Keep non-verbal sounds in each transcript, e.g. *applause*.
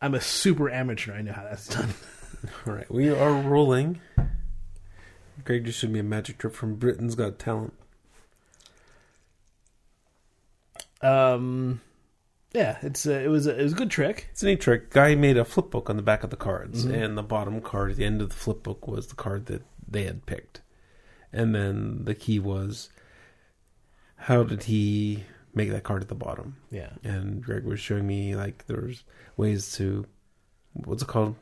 I'm a super amateur. I know how that's done. *laughs* All right, we are rolling. Greg just showed me a magic trip from Britain's Got Talent. Um, yeah, it's uh, it was a, it was a good trick. It's a neat trick. Guy made a flip book on the back of the cards, Mhm. and the bottom card at the end of the flip book was the card that they had picked. And then the key was how did he make that card at the bottom? Yeah, And Greg was showing me like there's ways to what's it called?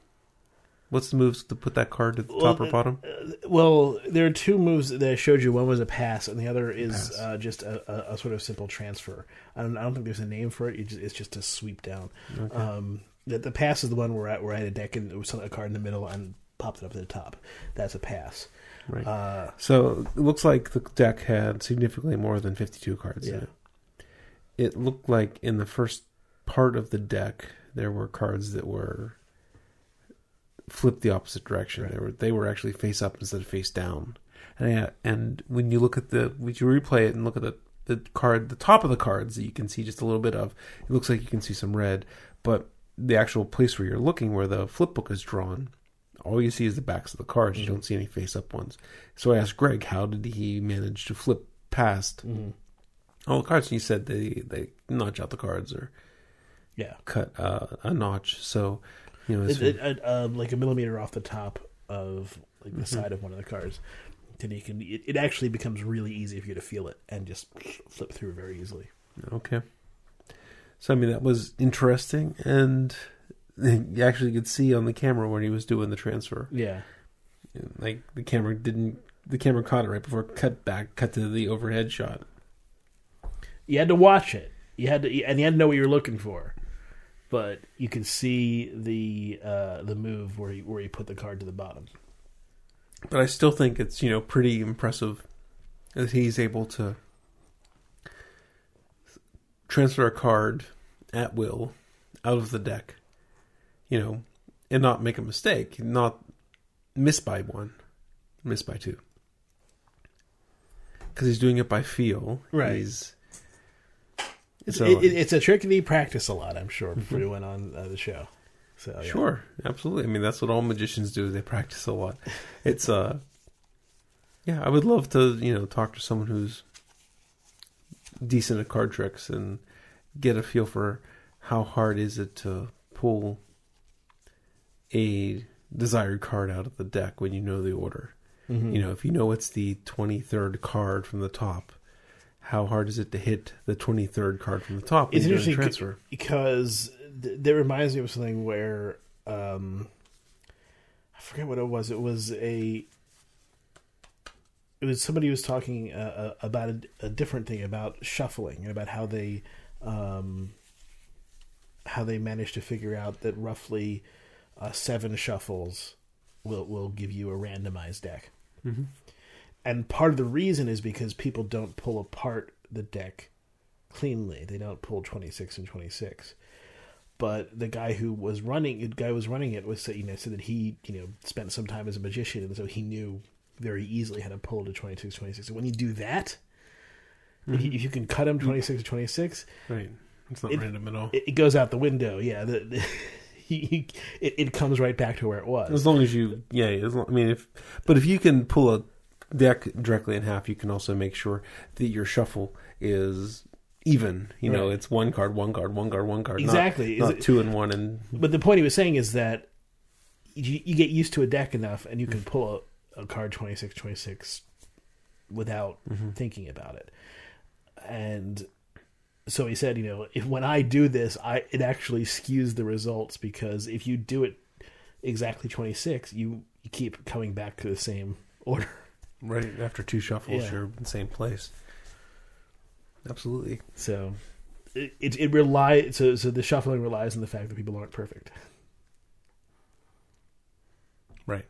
What's the moves to put that card at the top or bottom? Uh, well, there are two moves that I showed you. One was a pass, and the other is uh, just a, a, a sort of simple transfer. I don't, I don't think there's a name for it. Just, it's just a sweep down. Okay. Um, the, the pass is the one where I, where I had a deck and there was a card in the middle and popped it up to the top. That's a pass. right. Uh, So it looks like the deck had significantly more than 52 cards in Yeah. it. It looked like in the first part of the deck there were cards that were flipped the opposite direction. Right. They were they were actually face up instead of face down. And I, and when you look at the when you replay it and look at the the card the top of the cards that you can see just a little bit of, it looks like you can see some red, but the actual place where you're looking where the flip book is drawn all you see is the backs of the cards. You Mhm. don't see any face up ones. So I asked Greg, how did he manage to flip past mhm. All the cards? You said they they notch out the cards or Yeah, cut uh, a notch. So you know, it's, it, it, uh, um, like a millimeter off the top of like the Mhm. side of one of the cards. Then you can. It, it actually becomes really easy for you to feel it and just flip through very easily. okay. So I mean, that was interesting, and you actually could see on the camera when he was doing the transfer. Yeah, Like the camera didn't. The camera caught it right before it cut back, cut to the overhead shot. You had to watch it. You had to, and you had to know what you were looking for. But you can see the uh, the move where he where he put the card to the bottom. But I still think it's you know pretty impressive that he's able to transfer a card at will out of the deck, you know, and not make a mistake, not miss by one, miss by two, because he's doing it by feel. Right. He's It's So- it, it's a trick that he practiced a lot, I'm sure, before he went on uh, the show. So yeah. Sure, absolutely. I mean, that's what all magicians do. They practice a lot. It's uh, yeah. I would love to, you know, talk to someone who's decent at card tricks and get a feel for how hard is it to pull a desired card out of the deck when you know the order. Mhm. You know, if you know it's the twenty third card from the top, how hard is it to hit the twenty third card from the top? It's interesting transfer. because that reminds me of something where um, I forget what it was. It was a it was somebody who was talking uh, uh, about a, a different thing about shuffling and about how they um, how they managed to figure out that roughly uh, seven shuffles will will give you a randomized deck. Mhm. And part of the reason is because people don't pull apart the deck cleanly. They don't pull 26 and 26. But the guy who was running, the guy who was running it was, you know, said that he, you know, spent some time as a magician, and so he knew very easily how to pull to 26, 26. So when you do that, if, you, mm-hmm. if you can cut him 26 to 26, Right. It's not It- random at all. it, it goes out the window. Yeah, the, the, *laughs* he, he, it, it comes right back to where it was. As long as you, yeah. As long, I mean, if but if you can pull a deck directly in half, you can also make sure that your shuffle is even. You know, it's one card, one card, one card, one card. Exactly. Is Not, it- two and one and But the point he was saying is that you, you get used to a deck enough, and you can pull a, a card 26, 26 without Mm-hmm. thinking about it. And so he said, you know, if when I do this, I it actually skews the results because if you do it exactly 26, you, you keep coming back to the same *laughs* order. Right after two shuffles, Yeah. you're in the same place. Absolutely. So it it, it rely so so the shuffling relies on the fact that people aren't perfect. Right.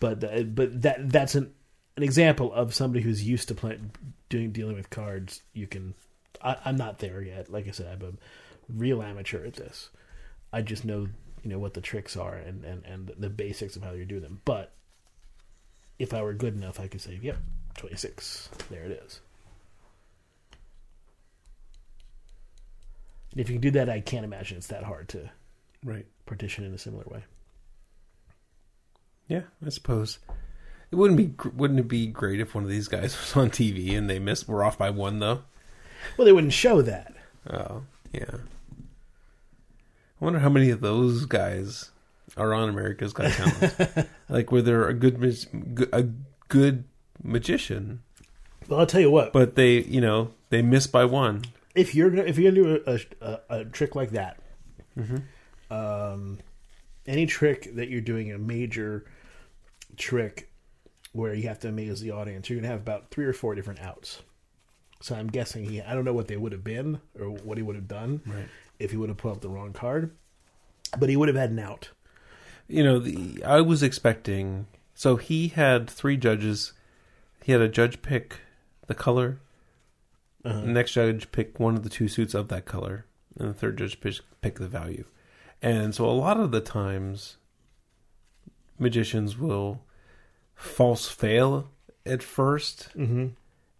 but uh, but that that's an an example of somebody who's used to playing doing dealing with cards. You can, I, I'm not there yet. Like I said, I'm a real amateur at this. I just know you know what the tricks are and and and the basics of how you do them. But if I were good enough, I could say, "Yep, 26. There it is." And if you can do that, I can't imagine it's that hard to Right. partition in a similar way. Yeah, I suppose. It wouldn't be wouldn't it be great if one of these guys *laughs* was on TV and they missed were off by one though? Well, they wouldn't show that. Oh, yeah. I wonder how many of those guys are on America's Got Talent. *laughs* like, where they're a good a good magician, Well, I'll tell you what. but they you know they miss by one. if you're gonna if you're gonna do a, a, a trick like that, Mm-hmm. um, any trick that you're doing a major trick where you have to amaze the audience, you're gonna have about three or four different outs. So I'm guessing he I don't know what they would have been or what he would have done Right. if he would have put up the wrong card, but he would have had an out. You know, the, I was expecting. So he had three judges. He had a judge pick the color. Uh-huh. The next judge pick one of the two suits of that color, and the third judge pick, pick the value. And so a lot of the times, magicians will false fail at first, Mm-hmm.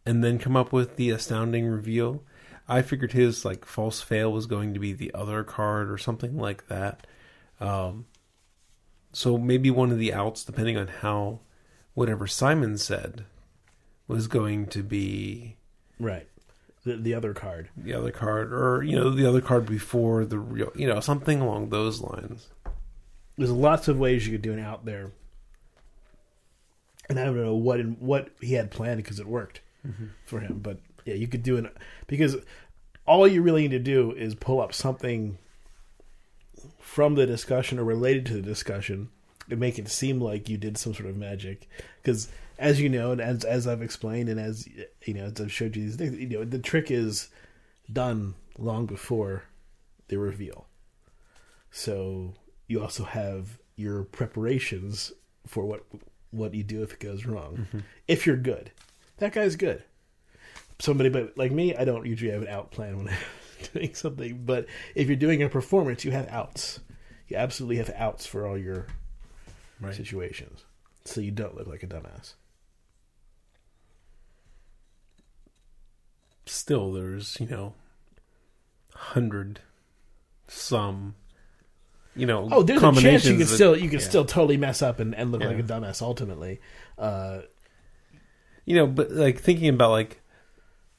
and then come up with the astounding reveal. I figured his like false fail was going to be the other card or something like that. Um, so maybe one of the outs, depending on how whatever Simon said, was going to be Right. The the other card. the other card, or you know the other card before the real, you know something along those lines. There's lots of ways you could do an out there, and I don't know what in, what he had planned because it worked mm-hmm. for him. But yeah, you could do an because all you really need to do is pull up something from the discussion or related to the discussion and make it seem like you did some sort of magic. Because as you know, and as as I've explained, and as you know, as I've showed you these things, you know, the trick is done long before the reveal. So you also have your preparations for what what you do if it goes wrong. Mm-hmm. If you're good, that guy's good. Somebody, but like me, I don't usually have an out plan when I'm *laughs* doing something. But if you're doing a performance, you have outs. You absolutely have outs for all your Right. situations, so you don't look like a dumbass. Still, there's you know, hundred, some, you know, Oh, there's a chance you can still you can yeah. still totally mess up and, and look Yeah. like a dumbass ultimately. Uh, you know, but like thinking about like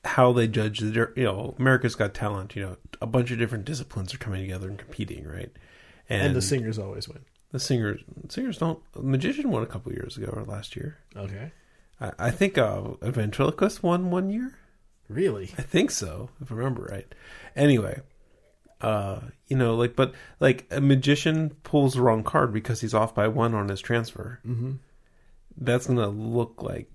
how they judge the, you know, America's Got Talent. You know, a bunch of different disciplines are coming together and competing, right? and, the singers always win. the singers, singers don't. Magician won a couple years ago or last year. Okay, I, I think uh, a ventriloquist won one year. really? I think so, if I remember right. Anyway, uh, you know, like, but like a magician pulls the wrong card because he's off by one on his transfer. Mm-hmm. That's gonna look like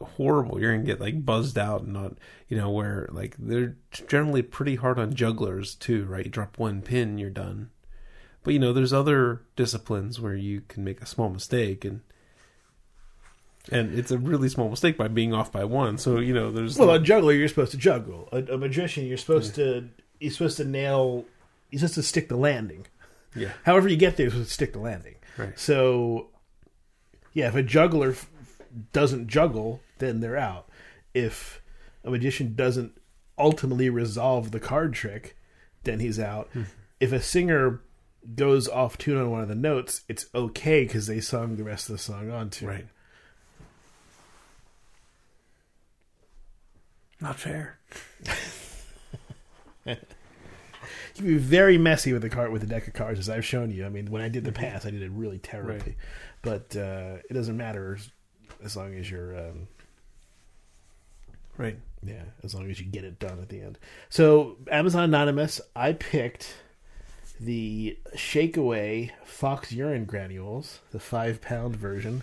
horrible. You're gonna get like buzzed out and not, you know, where like they're generally pretty hard on jugglers too, right? You drop one pin, you're done. But you know, there's other disciplines where you can make a small mistake and. And it's a really small mistake by being off by one. So you know, there's Well, a juggler, you're supposed to juggle. A, a magician, you're supposed to you're supposed to nail. You're supposed to stick the landing. yeah, However you get there, to stick the landing. right. So, yeah, if a juggler doesn't juggle, then they're out. If a magician doesn't ultimately resolve the card trick, then he's out. If a singer goes off tune on one of the notes, it's okay because they sung the rest of the song on tune. Right. Not fair. *laughs* You can be very messy with the card with the deck of cards, as I've shown you. I mean, when I did the pass, I did it really terribly, Right. but uh, it doesn't matter as, long as you're, um, Right. yeah, as long as you get it done at the end. So, Amazon Anonymous, I picked the Shake Away Fox Urine Granules, the five pound version.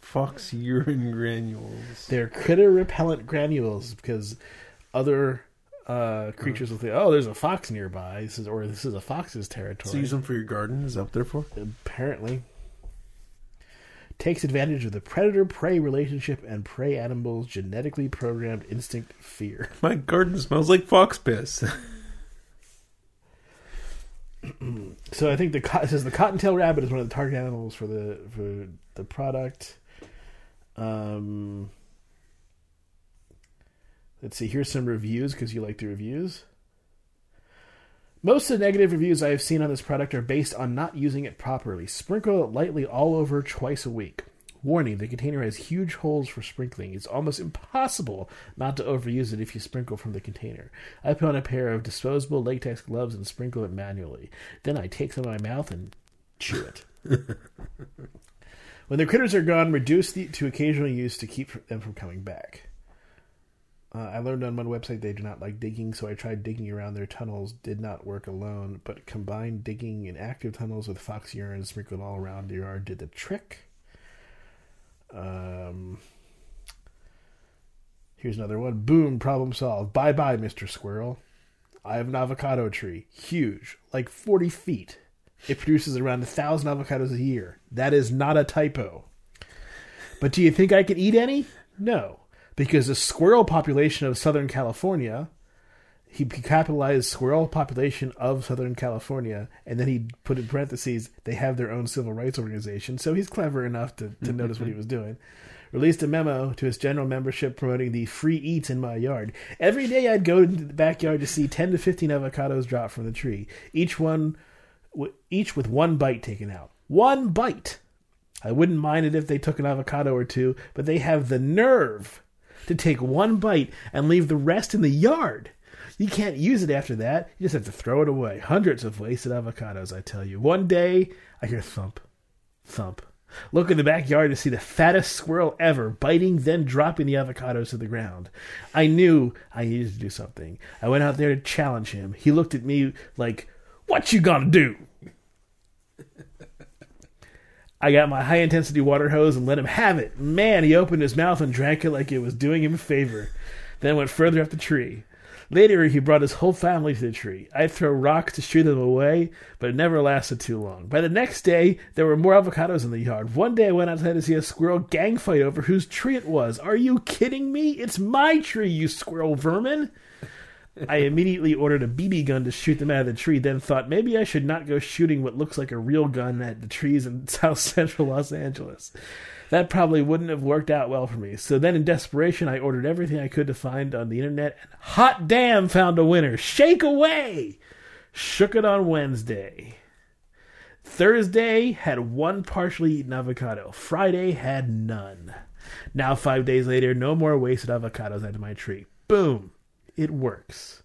Fox urine granules. They're critter repellent granules because other uh, creatures will think, "Oh, there's a fox nearby," this is, or this is a fox's territory. So use them for your garden. Is that what they're for? apparently takes advantage of the predator prey relationship and prey animals genetically programmed instinct fear *laughs* My garden smells like fox piss. *laughs* so i think the co- says the cottontail rabbit is one of the target animals for the for the product um Let's see. Here's some reviews because you like the reviews. Most of the negative reviews I have seen on this product are based on not using it properly. Sprinkle it lightly all over twice a week. Warning: the container has huge holes for sprinkling. It's almost impossible not to overuse it if you sprinkle from the container. I put on a pair of disposable latex gloves and sprinkle it manually. Then I take some in my mouth and chew it. *laughs* when the critters are gone, reduce the, to occasional use to keep them from coming back. Uh, I learned on one website they do not like digging, so I tried digging around their tunnels. Did not work alone, but combined digging in active tunnels with fox urine sprinkled all around the yard did the trick. Um, here's another one. Boom, problem solved. Bye bye, Mr. Squirrel. I have an avocado tree. Huge, like 40 feet. It produces around a thousand avocados a year. That is not a typo. But do you think I could eat any? No, because the squirrel population of Southern California, he capitalized squirrel population of Southern California, and then he put in parentheses, they have their own civil rights organization. So he's clever enough to, to mm-hmm. notice what he was doing. Released a memo to his general membership promoting the free eats in my yard. Every day I'd go into the backyard to see 10 to 15 avocados drop from the tree, each one each with one bite taken out. One bite. I wouldn't mind it if they took an avocado or two, but they have the nerve to take one bite and leave the rest in the yard. You can't use it after that. You just have to throw it away. Hundreds of wasted avocados, I tell you. One day, I hear thump, thump. Look in the backyard to see the fattest squirrel ever biting, then dropping the avocados to the ground. I knew I needed to do something. I went out there to challenge him. He looked at me like, What you gonna do? I got my high intensity water hose and let him have it. Man, he opened his mouth and drank it like it was doing him a favor. Then went further up the tree. Later, he brought his whole family to the tree. I'd throw rocks to shoo them away, but it never lasted too long. By the next day, there were more avocados in the yard. One day, I went outside to see a squirrel gang fight over whose tree it was. Are you kidding me? It's my tree, you squirrel vermin! I immediately ordered a BB gun to shoot them out of the tree, then thought maybe I should not go shooting what looks like a real gun at the trees in *laughs* south central Los Angeles. That probably wouldn't have worked out well for me. So then, in desperation, I ordered everything I could to find on the internet, and hot damn, found a winner. Shake away! Shook it on Wednesday. Thursday had one partially eaten avocado. Friday had none. Now, five days later, no more wasted avocados out of my tree. Boom it works.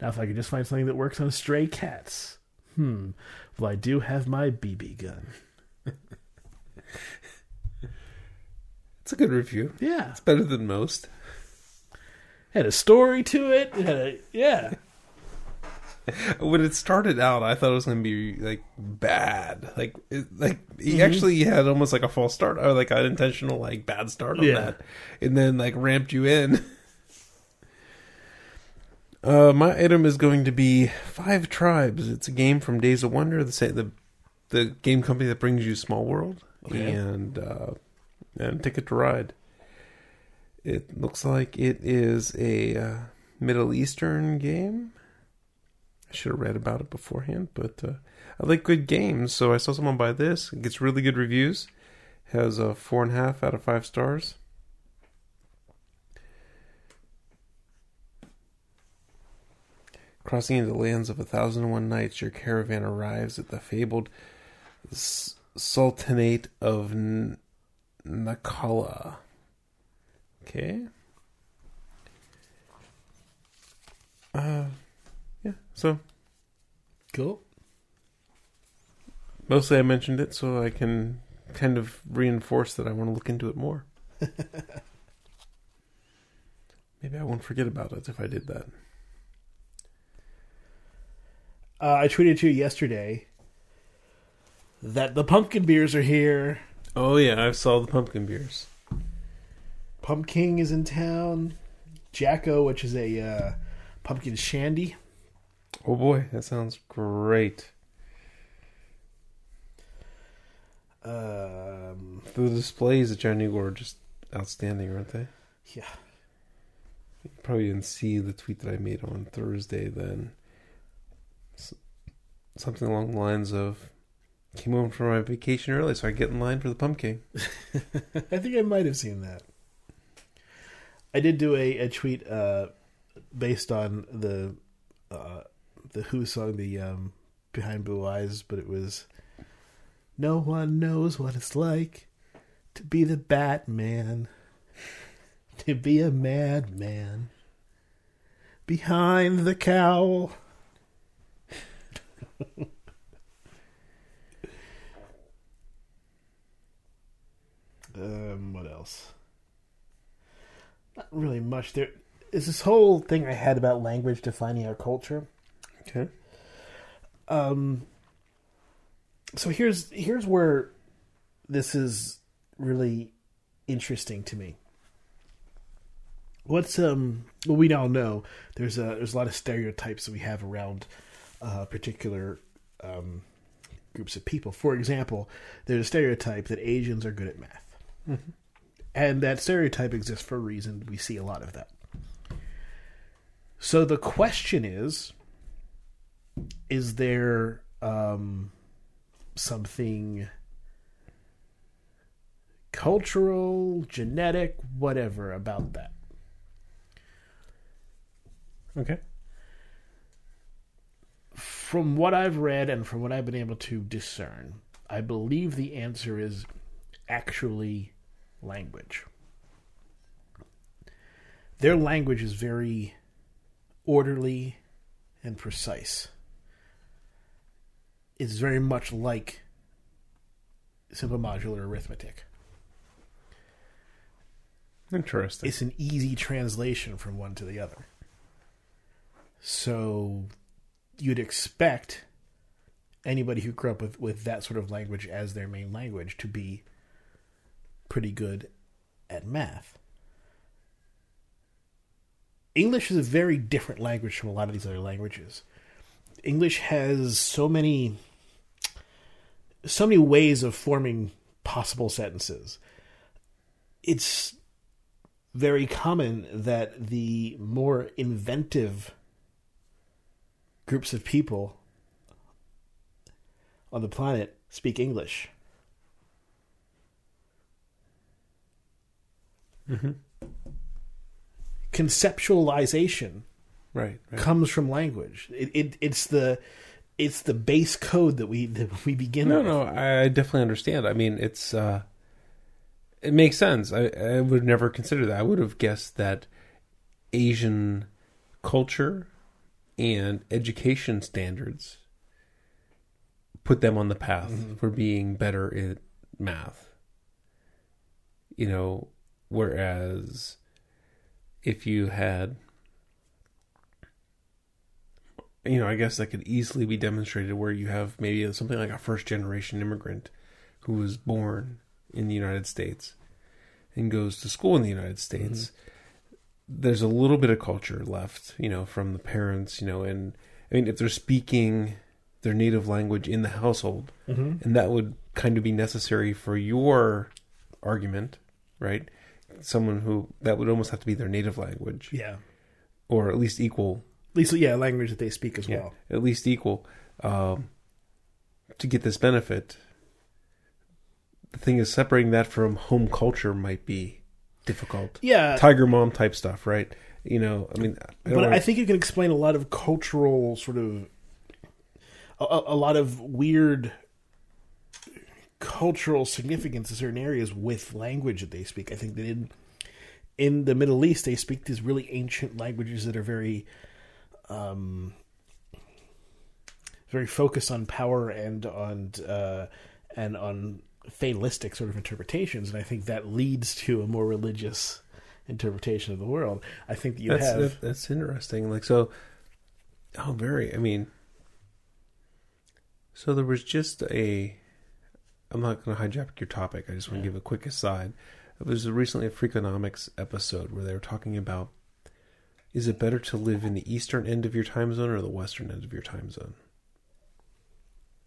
Now, if I could just find something that works on stray cats, hmm, well, I do have my BB gun. It's a good review. Yeah, It's better than most. had a story to it. it a, yeah, *laughs* When it started out, I thought it was going to be like bad. Like, it, like he actually had almost like a false start, or like an intentional like bad start on Yeah. that, and then like ramped you in. *laughs* Uh, my item is going to be Five Tribes. It's a game from Days of Wonder, the the the game company that brings you Small World Okay. and uh, and Ticket to Ride. It looks like it is a uh, Middle Eastern game. I should have read about it beforehand, but uh, I like good games, so I saw someone buy this. It gets really good reviews. Has a four and a half out of five stars. Crossing into the lands of a thousand and one nights, your caravan arrives at the fabled S- Sultanate of N- Naqala. Okay. Uh, yeah. So cool. mostly I mentioned it so I can kind of reinforce that I want to look into it more. *laughs* Maybe I won't forget about it if I did that. Uh, I tweeted to you yesterday that the pumpkin beers are here. Oh yeah, I saw the pumpkin beers. Pumpkin is in town. Jacko, which is a uh, pumpkin shandy. Oh boy, that sounds great. Um, The displays at Johnny Gore are just outstanding, aren't they? yeah. You probably didn't see the tweet that I made on Thursday then. Something along the lines of came home from my vacation early, so I get in line for the pumpkin. *laughs* I think I might have seen that. I did do a, a tweet uh, based on the uh, the Who song, the um, Behind Blue Eyes, but it was No one knows what it's like to be the Batman, to be a madman behind the cowl. Um, what else? Not really much. There is this whole thing I had about language defining our culture. Okay. Um. So here's here's where this is really interesting to me. What's um? Well, we all know there's a there's a lot of stereotypes that we have around uh, particular um, groups of people. For example, there's a stereotype that Asians are good at math, and that stereotype exists for a reason. We see a lot of that. So the question is: Is there um, something cultural, genetic, whatever about that? Okay. From what I've read and from what I've been able to discern, I believe the answer is actually language. Their language is very orderly and precise. It's very much like simple modular arithmetic. Interesting. It's an easy translation from one to the other. So you'd expect anybody who grew up with, with that sort of language as their main language to be pretty good at math. English is a very different language from a lot of these other languages. English has so many so many ways of forming possible sentences. It's very common that the more inventive groups of people on the planet speak English. Mhm. Conceptualization Right. right. comes from language. It, it it's the it's the base code that we that *laughs* we begin No, with. no, I definitely understand. I mean, it's uh, it makes sense. I, I would never consider that. I would have guessed that Asian culture and education standards put them on the path Mhm. for being better at math. You know, whereas if you had you know, I guess that could easily be demonstrated where you have maybe something like a first generation immigrant who was born in the United States and goes to school in the United States. There's a little bit of culture left, you know, from the parents, you know, and I mean, if they're speaking their native language in the household, Mhm. and that would kind of be necessary for your argument, right? Someone who that would almost have to be their native language, Yeah. or at least equal At least yeah, language that they speak as well. at least equal um, to get this benefit. The thing is, separating that from home culture might be difficult. Yeah. Tiger mom type stuff, right? You know, I mean, I but wanna- I think it can explain a lot of cultural sort of a, a lot of weird cultural significance in certain areas with language that they speak. I think that in in the Middle East they speak these really ancient languages that are very um very focused on power and on uh and on fatalistic sort of interpretations and I think that leads to a more religious interpretation of the world. I think that you that's have that, that's interesting. Like so, oh, very. I mean, so there was just a. I'm not going to hijack your topic. I just want to Yeah. give a quick aside. There was recently a Freakonomics episode where they were talking about: is it better to live in the eastern end of your time zone or the western end of your time zone?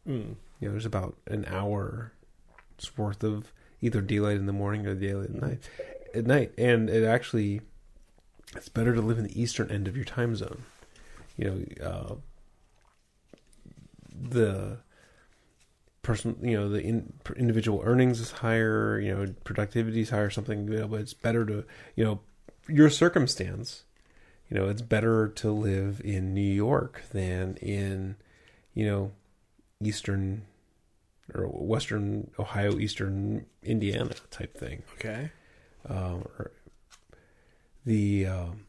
Mm. You know, there's about an hour's worth of either daylight in the morning or daylight at night. At night, and it actually, it's better to live in the eastern end of your time zone. You know, uh, the person, you know, the in, individual earnings is higher. You know, productivity is higher. Something, you know, but it's better to, you know, your circumstance, you know, it's better to live in New York than in, you know, eastern or western Ohio, eastern Indiana type thing. Okay. Uh, the um,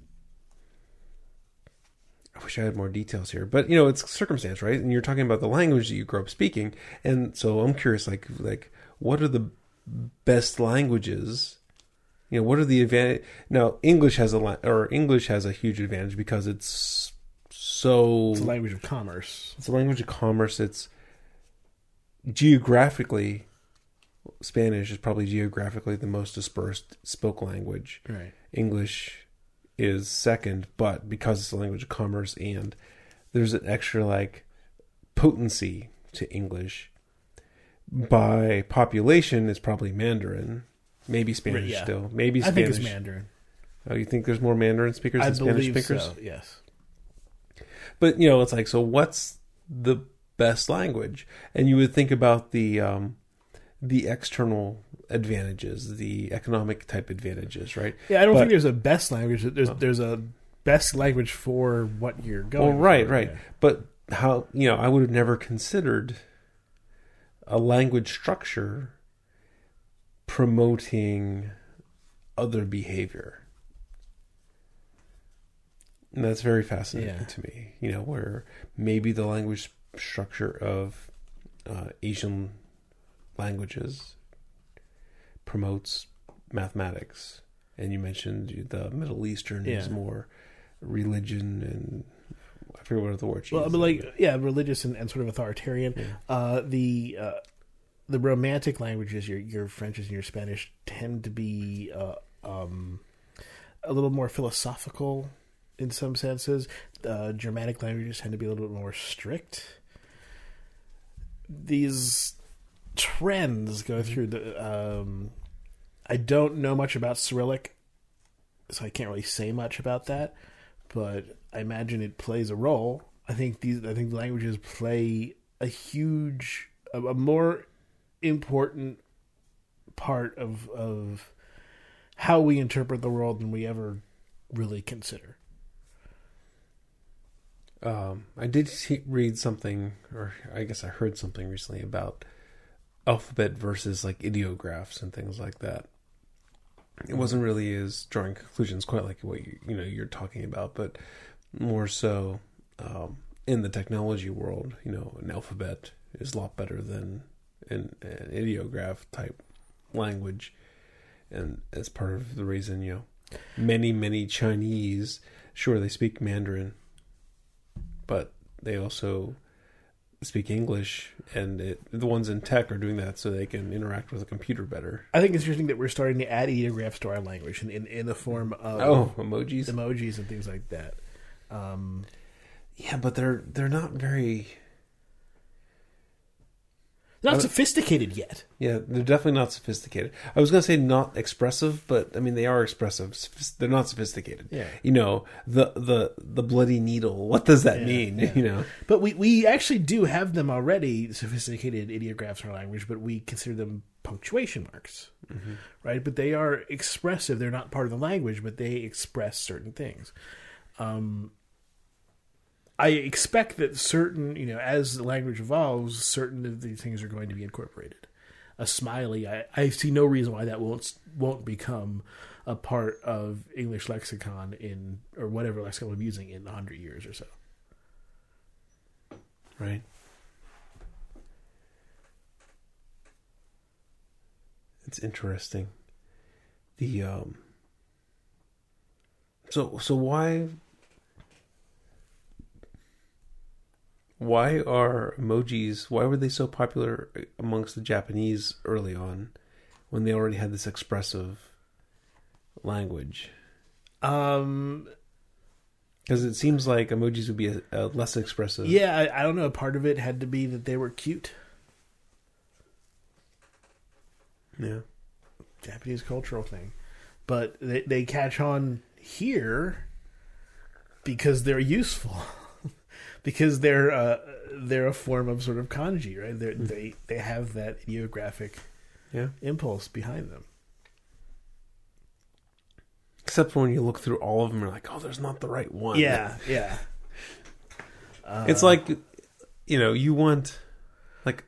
I wish I had more details here, but you know, it's circumstance, right? And you're talking about the language that you grew up speaking, and so I'm curious, like, like what are the best languages? You know, what are the advantage? Now, English has a la- or English has a huge advantage because it's so It's a language of commerce. it's a language of commerce. It's geographically Spanish is probably geographically the most dispersed spoke language. Right. English is second, but because it's a language of commerce and there's an extra like potency to English. By population, it's probably Mandarin, maybe Spanish yeah. still, maybe Spanish. I think it's Mandarin. Oh, you think there's more Mandarin speakers I than Spanish speakers? so. Yes. But you know, it's like so. What's the best language? And you would think about the um, the external advantages, the economic type advantages, right? Yeah, I don't But- think there's a best language. There's there's a best language for what you're going. Well, right, for, right. yeah. But how you know, I would have never considered a language structure promoting other behavior. And that's very fascinating Yeah. to me. You know, where maybe the language structure of uh, Asian languages promotes mathematics, and you mentioned the Middle Eastern is more religion and I forget what the word. Well, but like yeah, religious and, and sort of authoritarian. Yeah. Uh, the uh, the romantic languages, your your French and your Spanish, tend to be uh, um, a little more philosophical in some senses. Uh, Germanic languages tend to be a little bit more strict. These trends go through the. Um, I don't know much about Cyrillic, so I can't really say much about that. But I imagine it plays a role. I think these. I think languages play a huge, a, a more important part of of how we interpret the world than we ever really consider. Um, I did see, read something, or I guess I heard something recently about alphabet versus like ideographs and things like that. It wasn't really as drawing conclusions quite like what you, you know you're talking about, but more so um, in the technology world. You know, an alphabet is a lot better than an, an ideograph type language, and as part of the reason, you know, many many Chinese, sure they speak Mandarin, but they also speak English, and it, the ones in tech are doing that so they can interact with a computer better. I think it's interesting that we're starting to add ideographs to our language in, in, in the form of Oh, emojis. emojis and things like that. Um, Yeah, but they're they're not very. Not sophisticated yet. Yeah, they're definitely not sophisticated. I was gonna say not expressive, but I mean they are expressive. They're not sophisticated. Yeah. You know the the the bloody needle. What does that Yeah, mean? *laughs* yeah. You know. But we, we actually do have them already, sophisticated ideographs in our language, but we consider them punctuation marks, right? But they are expressive. They're not part of the language, but they express certain things. Um, I expect that certain, you know, as the language evolves, certain of these things are going to be incorporated. A smiley, I, I see no reason why that won't won't become a part of English lexicon in or whatever lexicon we're using in hundred years or so. Right. It's interesting. The um so so why why are emojis why were they so popular amongst the Japanese early on when they already had this expressive language? Um, Because it seems like emojis would be a, a less expressive. yeah, I, I don't know. Part of it had to be that they were cute. Yeah. Japanese cultural thing, but they they catch on here because they're useful, *laughs* because they're uh, they're a form of sort of kanji, right? They're, They they have that ideographic Yeah. impulse behind them. except when you look through all of them, you're like, oh, there's not the right one. Yeah, *laughs* yeah. it's like, you know, you want like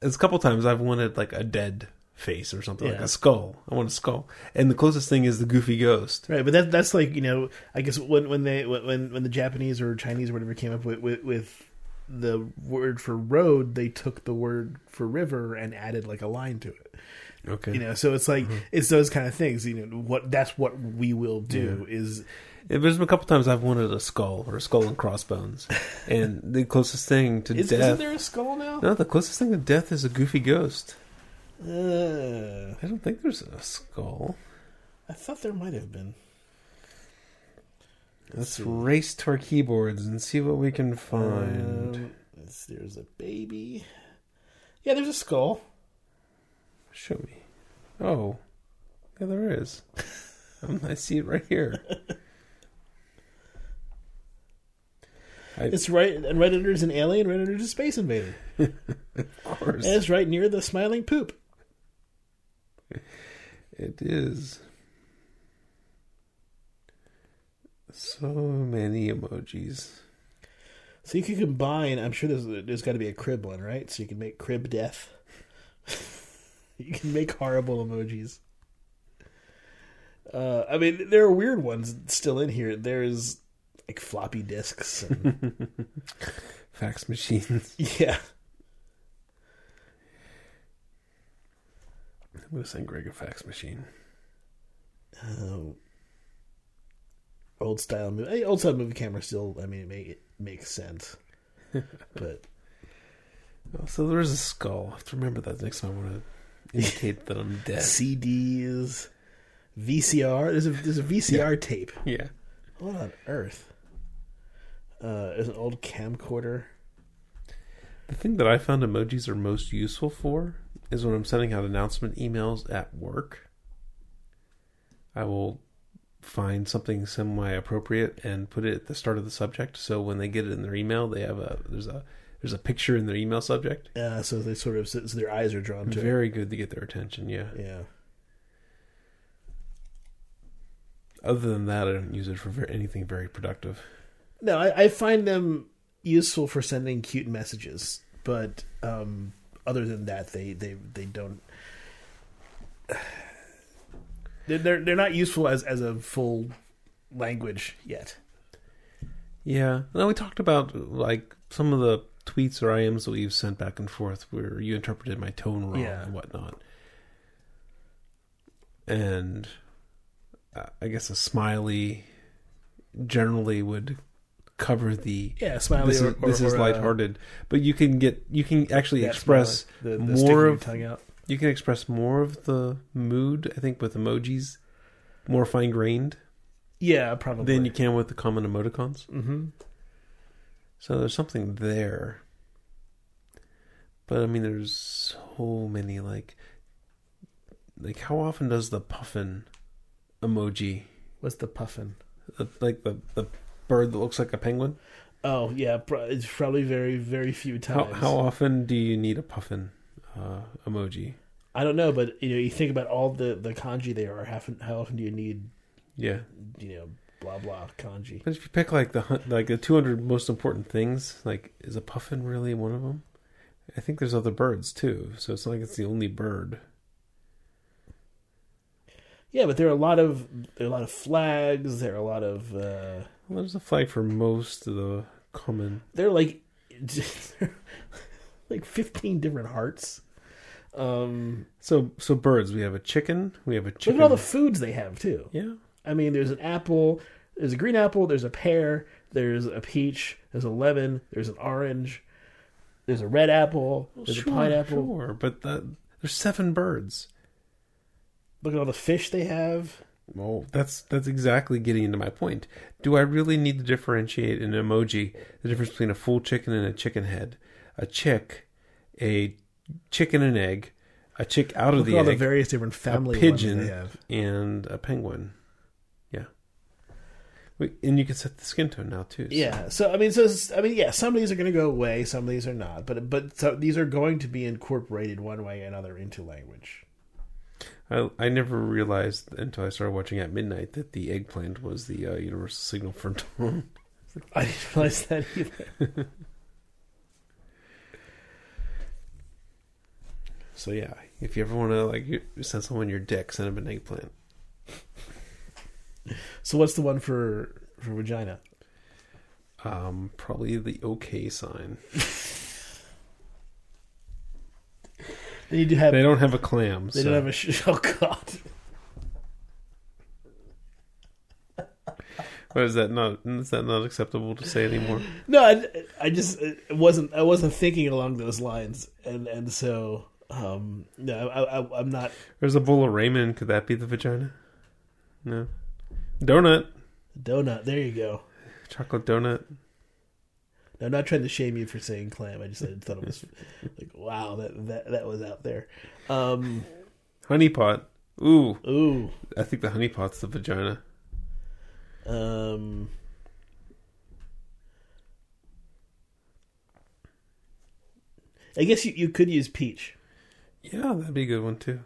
there's a couple times I've wanted like a dead face or something like Yeah. a skull. I want a skull, and the closest thing is the goofy ghost. Right, but that that's like you know, I guess when when they when when the Japanese or Chinese or whatever came up with with, with the word for road, they took the word for river and added like a line to it. Okay, You know, so it's like mm-hmm. it's those kind of things. You know, what that's what we will do is there's been a couple times I've wanted a skull or a skull and crossbones, *laughs* and the closest thing to is, death. isn't there a skull now? No, the closest thing to death is a goofy ghost. Uh, I don't think there's a skull. I thought there might have been. Let's see. race to our keyboards and see what we can find. Um, there's a baby. Yeah, there's a skull. Show me. Oh, yeah, there is. *laughs* Um, I see it right here. I, It's right and right under is an alien. Right under is a space invader. *laughs* of course, And it's right near the smiling poop. It is. So many emojis. So you can combine. I'm sure there's there's got to be a crib one, right? So you can make crib death. *laughs* you can make horrible emojis. Uh, I mean, there are weird ones still in here. There's like floppy disks. And, *laughs* Fax machines. *laughs* yeah, I'm gonna send Greg a fax machine. um, old style movie. hey, Old style movie camera still. I mean, it, make, it makes sense. *laughs* but Oh, so there is a skull. I have to remember that next time I want to indicate that I'm dead. *laughs* CDs, VCR. There's a there's a VCR tape. Yeah. What on earth? Uh, there's an old camcorder. The thing that I found emojis are most useful for is when I'm sending out announcement emails at work. I will find something semi appropriate and put it at the start of the subject so when they get it in their email they have a there's a there's a picture in their email subject. Uh, so they sort of so their eyes are drawn to it. Very good to get their attention, yeah. Yeah. Other than that I don't use it for anything very productive. No, I, I find them useful for sending cute messages, but um, other than that, they they they don't. They're they're, not useful as as a full language yet. Yeah. Now we talked about like some of the tweets or IMs that we've sent back and forth where you interpreted my tone wrong Yeah. and whatnot. And uh, I guess a smiley generally would cover the Yeah, smiley. this or, is, or, this is or, uh, lighthearted, but you can get you can actually express smiley. the, the more of- tongue out. you can express more of the mood. I think with emojis, more fine grained Yeah, probably. than you can with the common emoticons. hmm So there's something there. But I mean there's so many like like how often does the puffin emoji What's the puffin? the, like the the bird that looks like a penguin? Oh yeah, it's probably very very few How times. how often do you need a puffin uh, emoji? I don't know, but you know, you think about all the the kanji there are. How, how often do you need Yeah. you know blah blah kanji? But if you pick like the like the 200 most important things, like is a puffin really one of them? I think there's other birds too, so it's not like it's the only bird. Yeah, but there are a lot of there are a lot of flags. There are a lot of uh, there's a flag for most of the common. They're like *laughs* like fifteen different hearts. Um, So so birds, we have a chicken, we have a chicken. look at all the foods they have too. yeah. I mean, there's an apple, there's a green apple, there's a pear, there's a peach, there's a lemon, there's an orange, there's a red apple, there's sure, a pineapple. Sure, but that, there's seven birds. Look at all the fish they have. Well, that's that's exactly getting into my point. Do I really need to differentiate an emoji the difference between a full chicken and a chicken head? A chick, a chicken and egg, a chick out of Look the all the various different family a pigeon, and a penguin. Yeah. Wait, and you can set the skin tone now too. so- Yeah, so I mean, so I mean, yeah, some of these are going to go away, some of these are not, but but so these are going to be incorporated one way or another into language. I I never realized until I started watching at midnight that the eggplant was the uh, universal signal for *laughs* dawn. I didn't realize that either. *laughs* So yeah, if you ever want to like send someone your dick, send them an eggplant. So what's the one for for vagina? Um, probably the okay sign. *laughs* Then you do have They don't have a clam. they so. don't have a sh- *laughs* oh god. What is that not? Is that not acceptable to say anymore? No, I, I just it wasn't I wasn't thinking along those lines, and and so um no, I, I I'm not There's a bowl of ramen. Could that be the vagina? No. Donut. donut. There you go. Chocolate donut. I'm not trying to shame you for saying clam. I just I thought it was like wow that that that was out there. Um, Honey pot. Ooh, ooh, I think the honey pot's the vagina. um. I guess you, you could use peach. Yeah, that'd be a good one too.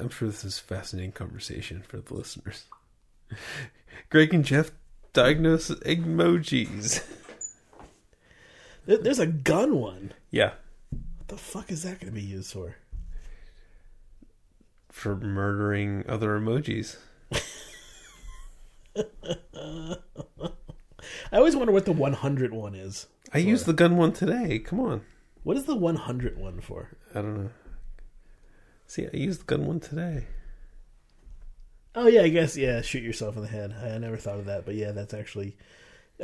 I'm sure this is fascinating conversation for the listeners. *laughs* Greg and Jeff diagnose emojis. There- There's a gun one. Yeah, What the fuck is that going to be used for? for murdering other emojis. *laughs* I always wonder what the 100 one is. I used the gun one today. Come on. What is the 100 one for? I don't know. See, I used the gun one today. Oh yeah, I guess yeah. Shoot yourself in the head. I, I never thought of that, but yeah, that's actually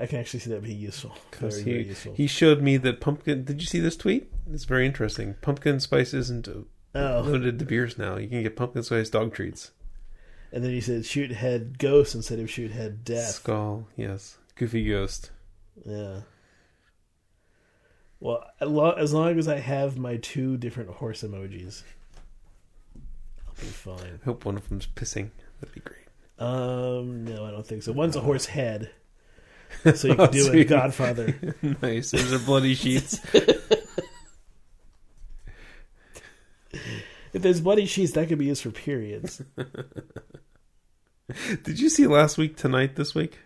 I can actually see that being useful. Because Very, very he, useful. he showed me that pumpkin. Did you see this tweet? It's very interesting. Pumpkin spice isn't uh, oh, loaded to beers now. You can get pumpkin spice dog treats. and then he said shoot head ghost instead of shoot head death. Skull, yes. Goofy ghost. Yeah. Well, as as long as I have my two different horse emojis, I'll be fine. I hope one of them's pissing. That'd be great. Um, no, I don't think so. One's a horse head, *laughs* so you can do it. Godfather. *laughs* nice. Those are bloody sheets. *laughs* If there's bloody sheets, that could be used for periods. Did you see last week tonight? This week,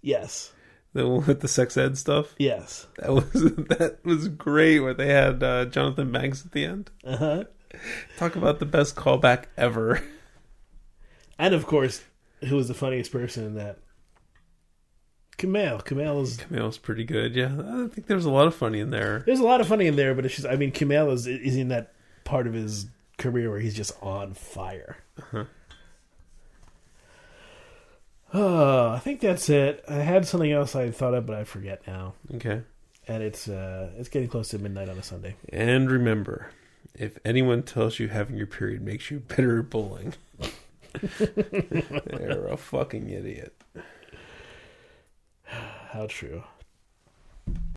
Yes. the one with the sex ed stuff. Yes. That was that was great. Where they had uh, Jonathan Banks at the end. Uh huh. Talk about the best callback ever. And of course, who was the funniest person in that? Kumail. Kumail is. Camille's pretty good. Yeah, I think there's a lot of funny in there. There's a lot of funny in there, but it's just. I mean, Kumail is is in that part of his career where he's just on fire. Uh-huh. Oh, I think that's it. I had something else I thought of, but I forget now. Okay. And it's uh, it's getting close to midnight on a Sunday. And remember, if anyone tells you having your period makes you *laughs* better at bowling, *laughs* they're a fucking idiot. How true.